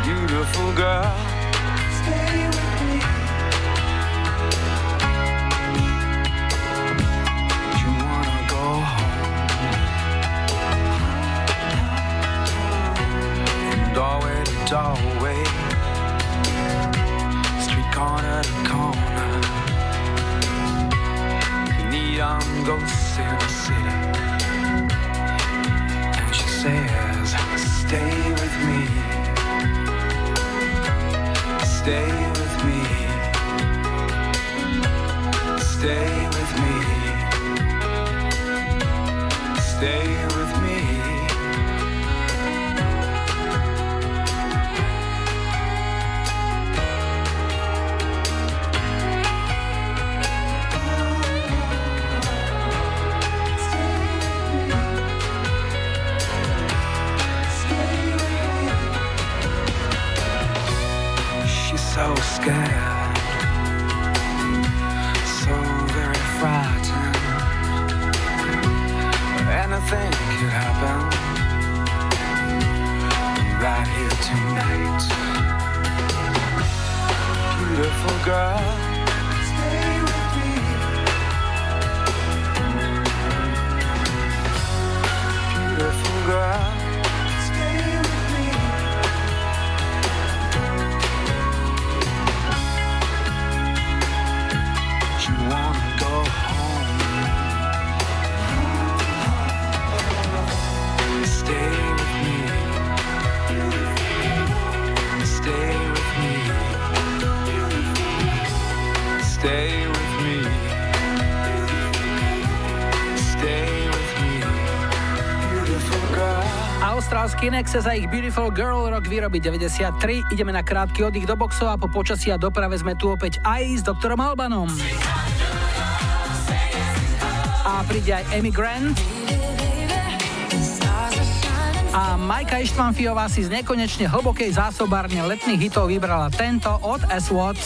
Speaker 14: Beautiful girl. doorway, street corner to corner. Neon um, ghosts in the city, and she says, "Stay with me, stay with me, stay."
Speaker 11: Nexus a ich Beautiful Girl rok výroby 93. Ideme na krátky oddych do boxov a po počasí a doprave sme tu opäť aj s doktorom Albanom. A príde aj Amy Grant. A Majka Ištvanfiová si z nekonečne hlbokej zásobárne letných hitov vybrala tento od
Speaker 15: S-Watt.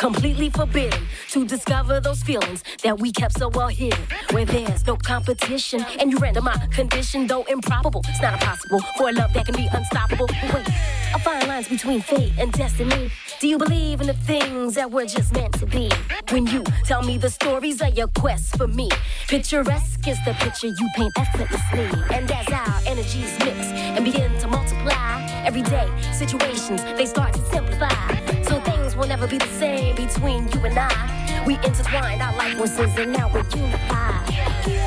Speaker 15: completely forbidden to discover those feelings that we kept so well hidden. Where there's no competition and you render my condition, though improbable, it's not impossible for a love that can be unstoppable. Wait, I find lines between fate and destiny. Do you believe in the things that were just meant to be? When you tell me the stories of your quest for me, picturesque is the picture you paint effortlessly. And as our energies mix and begin to multiply, everyday situations they start to simplify will never be the same between you and I. We intertwined our life forces and now we're unified.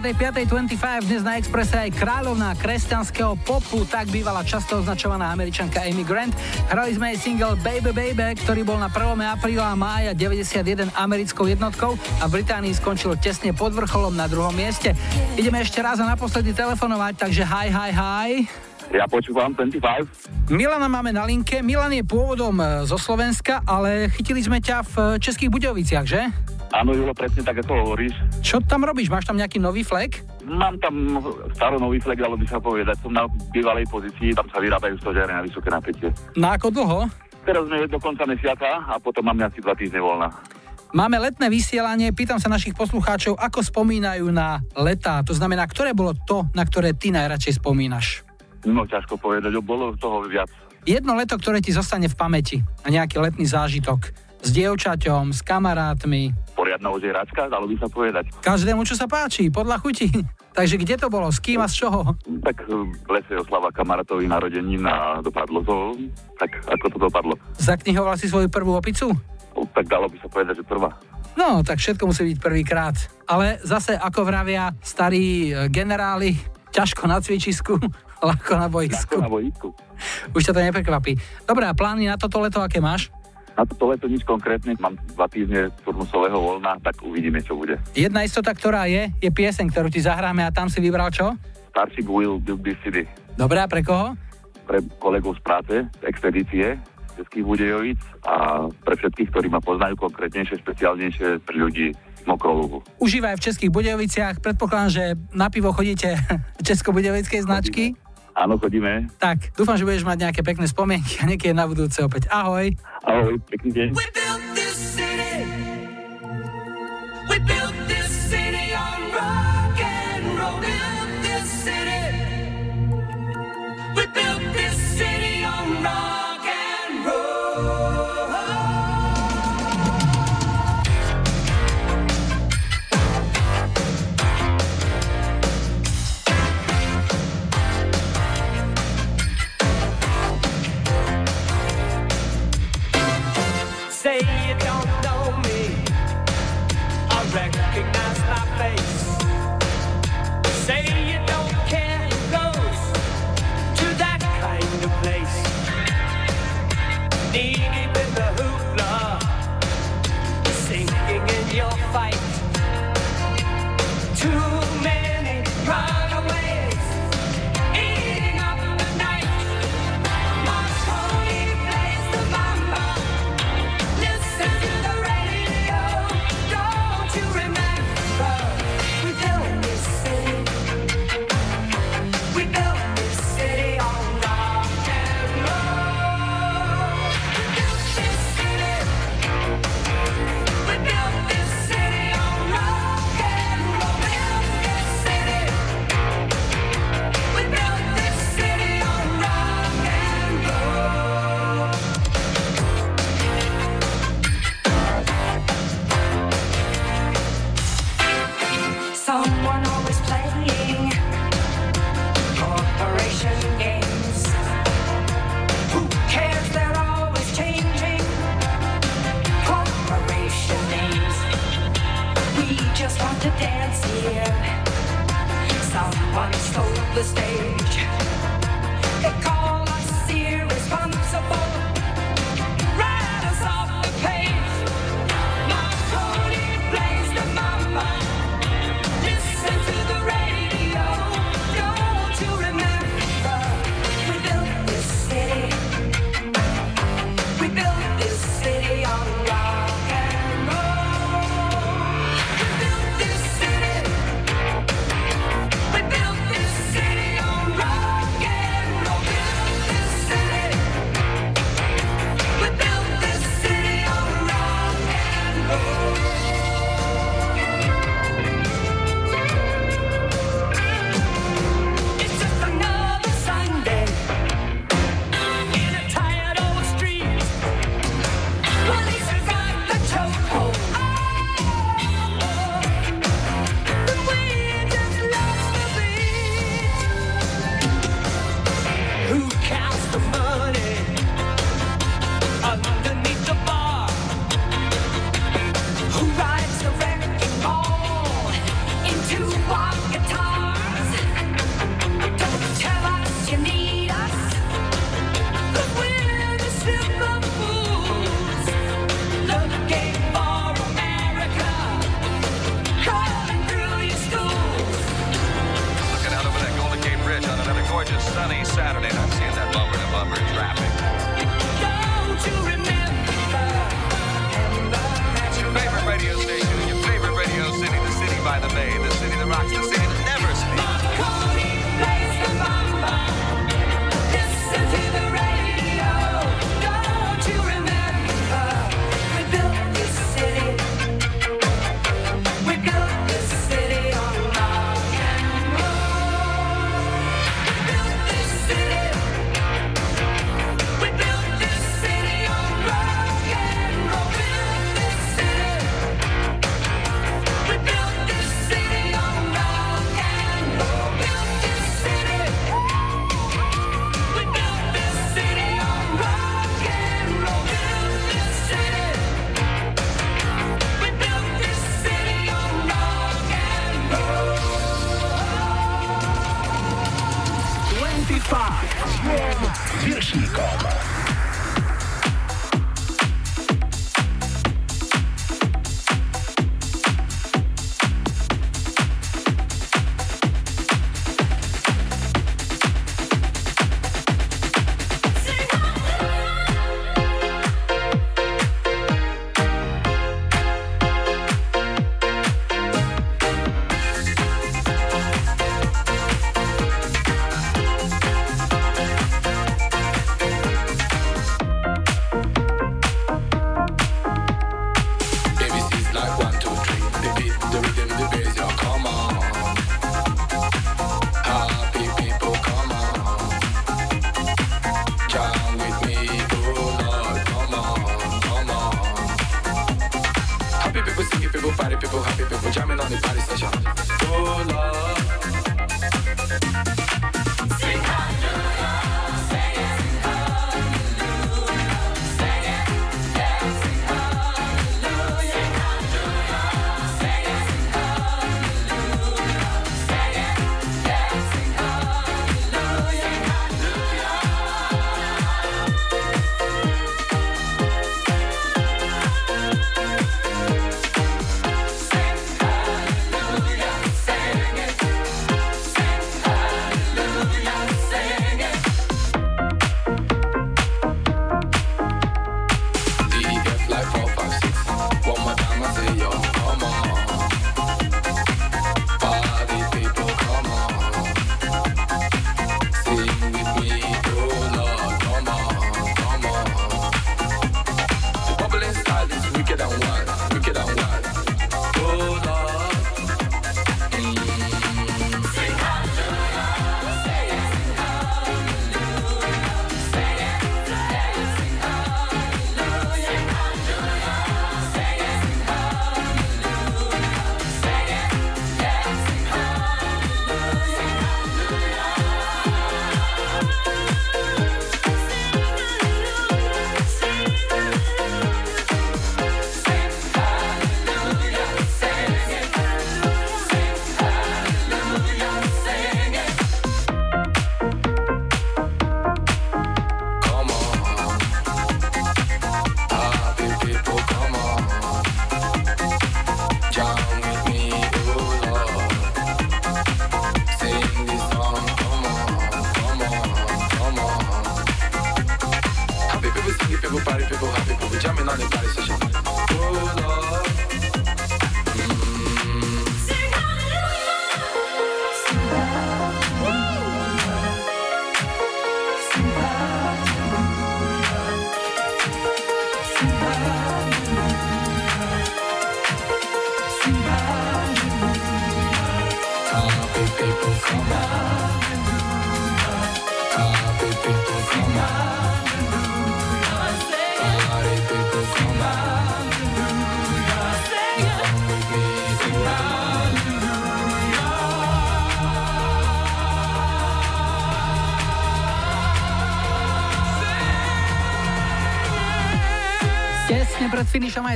Speaker 1: 35.25 dnes na Expresse aj kráľovná kresťanského popu, tak bývala často označovaná američanka Amy Grant. Hrali sme jej single Baby Baby, ktorý bol na 1. apríla a mája 91 americkou jednotkou a v Británii skončil tesne pod vrcholom na druhom mieste. Ideme ešte raz a naposledy telefonovať, takže hi, hi, hi.
Speaker 16: Ja počúvam 25.
Speaker 1: Milana máme na linke. Milan je pôvodom e, zo Slovenska, ale chytili sme ťa v e, Českých Budoviciach, že?
Speaker 16: Áno, Julo, presne tak, ako hovoríš.
Speaker 1: Čo tam robíš? Máš tam nejaký nový flek?
Speaker 16: Mám tam starý nový flek, dalo by sa povedať. Som na bývalej pozícii, tam sa vyrábajú stožiare na vysoké napätie.
Speaker 1: Na ako dlho?
Speaker 16: Teraz sme do konca mesiaca a potom máme asi dva týždne voľna.
Speaker 1: Máme letné vysielanie, pýtam sa našich poslucháčov, ako spomínajú na letá. To znamená, ktoré bolo to, na ktoré ty najradšej spomínaš?
Speaker 16: No, ťažko povedať, bolo toho viac.
Speaker 1: Jedno leto, ktoré ti zostane v pamäti a nejaký letný zážitok. S dievčaťom, s kamarátmi.
Speaker 16: Poriadna ožieračka, dalo by sa povedať.
Speaker 1: Každému, čo sa páči, podľa chuti. Takže kde to bolo? S kým a z čoho?
Speaker 16: Tak v lese oslava kamarátovi narodenín a dopadlo to, tak ako to dopadlo.
Speaker 1: Zaknihoval si svoju prvú opicu?
Speaker 16: No, tak dalo by sa povedať, že prvá.
Speaker 1: No, tak všetko musí byť prvýkrát. Ale zase, ako vravia starí e, generáli, ťažko na cvičisku, ľahko na boisku.
Speaker 16: Ako na boisku.
Speaker 1: Už ťa to neprekvapí. Dobre, a plány na toto leto, aké máš?
Speaker 16: Na toto leto nič konkrétne, mám dva týždne turnusového voľna, tak uvidíme, čo bude.
Speaker 1: Jedna istota, ktorá je, je pieseň, ktorú ti zahráme a tam si vybral čo?
Speaker 16: Starship Will Build This City.
Speaker 1: Dobre, a pre koho?
Speaker 16: Pre kolegov z práce, z expedície, Českých Budejovic a pre všetkých, ktorí ma poznajú konkrétnejšie, špeciálnejšie pre ľudí Mokroluhu.
Speaker 1: Užívaj v Českých Budejoviciach. Predpokladám, že na pivo chodíte Česko-Budejovickej značky.
Speaker 16: Áno, chodíme.
Speaker 1: Tak, dúfam, že budeš mať nejaké pekné spomienky a niekedy na budúce opäť. Ahoj.
Speaker 16: Ahoj, pekný deň.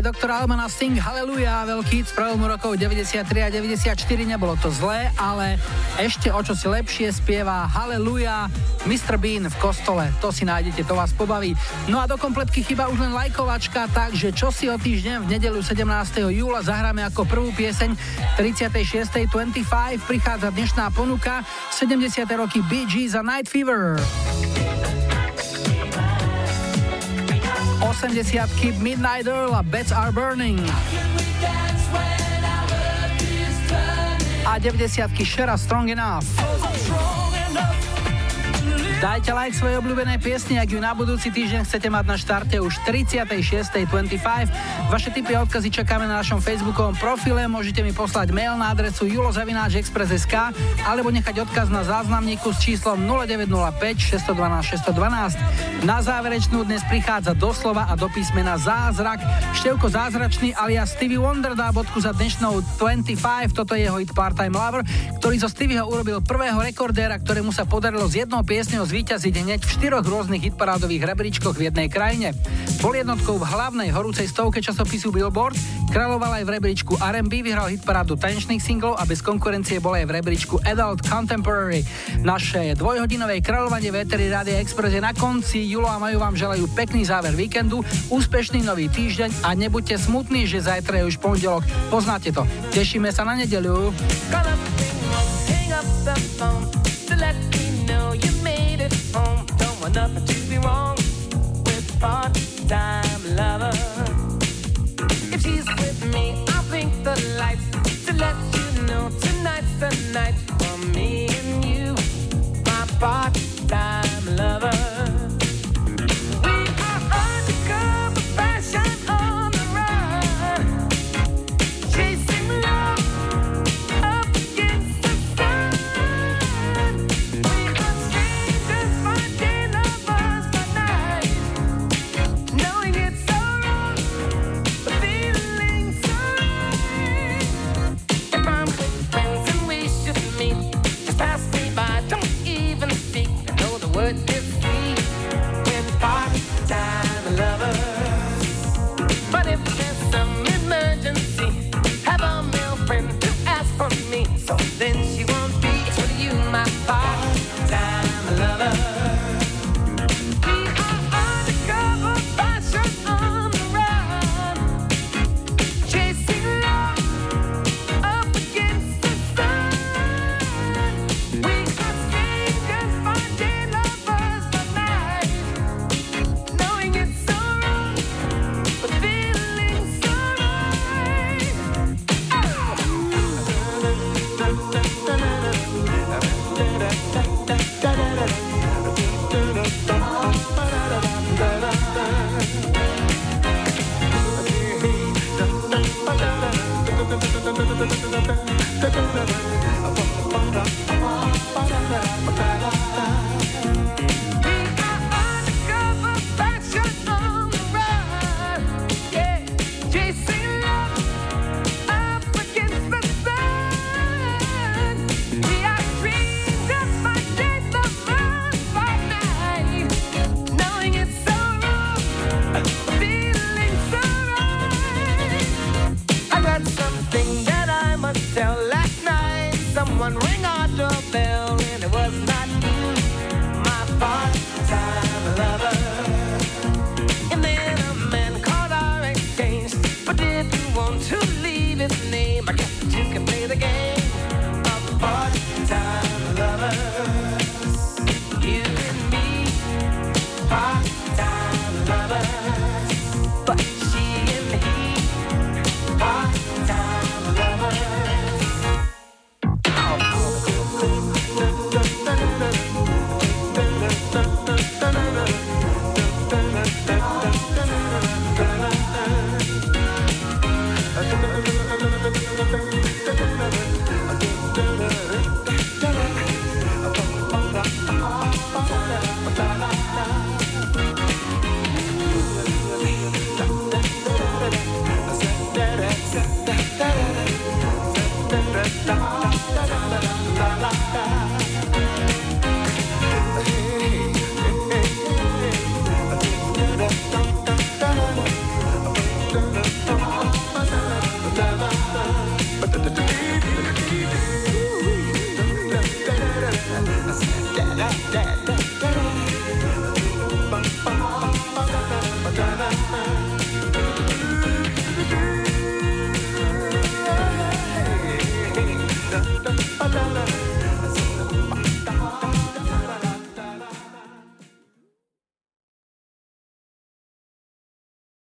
Speaker 1: Doktor Almana Sting Hallelujah, veľký hit prelomu rokov 93 a 94, nebolo to zlé, ale ešte o čo si lepšie spieva Hallelujah Mr. Bean v kostole, to si nájdete, to vás pobaví. No a do kompletky chyba už len lajkovačka, takže čo si o týždeň v nedelu 17. júla zahráme ako prvú pieseň 36.25 prichádza dnešná ponuka 70. roky Bee Gees a Night Fever. 80 Midnight Earl a Beds Are Burning. A 90 Shera Strong Enough. Dajte like svojej obľúbenej piesni, ak ju na budúci týždeň chcete mať na štarte už 36.25. Vaše tipy a odkazy čakáme na našom facebookovom profile, môžete mi poslať mail na adresu julozavináčexpress.sk alebo nechať odkaz na záznamníku s číslom 0905 612 612. Na záverečnú dnes prichádza doslova a do písmena Zázrak. Števko Zázračný alias Stevie Wonder dá bodku za dnešnou 25. Toto je jeho hit Part-Time Lover, ktorý zo Stevieho urobil prvého rekordéra, ktorému sa podarilo z jednou piesňou zvíťaziť hneď v štyroch rôznych hitparádových rebríčkoch v jednej krajine. Bol jednotkou v hlavnej horúcej stovke časopisu Billboard, kráľoval aj v rebríčku R&B, vyhral hitparádu tanečných singlov a bez konkurencie bol aj v rebríčku Adult Contemporary. Naše dvojhodinové kráľovanie Véteri Rádia Express je na konci. Julo a Maju vám želajú pekný záver víkendu, úspešný nový týždeň a nebuďte smutní, že zajtra je už pondelok. Poznáte to. Tešíme sa na nedeľu.
Speaker 11: Nothing to be wrong with part-time lover. got time lover.